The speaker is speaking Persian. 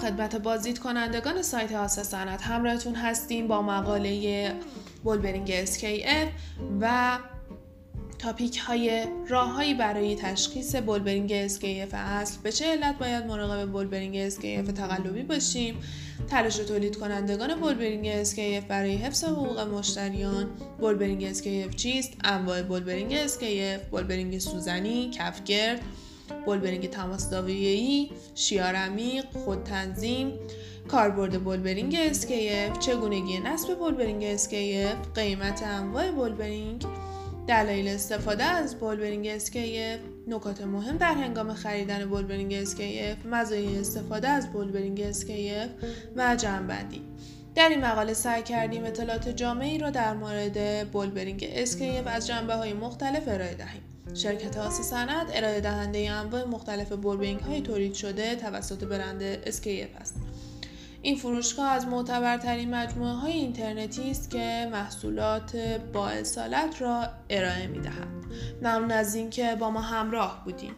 خدمت بازدید کنندگان سایت آسا سند همراهتون هستیم با مقاله بولبرینگ SKF و topic های راههایی برای تشخیص بولبرینگ SKF اصل. به چه علت باید مراقب بولبرینگ SKF تقلبی باشیم؟ تلاش تولید کنندگان بولبرینگ SKF برای حفظ حقوق مشتریان. بولبرینگ SKF چیست؟ انواع بولبرینگ SKF بولبرینگ سوزنی کفگرد. بولبرینگ تماس زاویه‌ای شیار عمیق خودتنظیم کاربرد بولبرینگ SKF چگونگی نصب بولبرینگ SKF قیمت انواع بولبرینگ دلایل استفاده از بولبرینگ SKF نکات مهم در هنگام خریدن بولبرینگ SKF مزایای استفاده از بولبرینگ SKF و جمعبندی. در این مقاله سعی کردیم اطلاعات جامعی را در مورد بولبرینگ SKF از جنبه های مختلف ارائه دهیم. شرکت آسی سند ارائه دهنده انواع مختلف بولبرینگ های تولید شده توسط برند SKF است این فروشگاه از معتبرترین مجموعه های اینترنتی است که محصولات با اصالت را ارائه می دهد. ممنون از اینکه با ما همراه بودیم.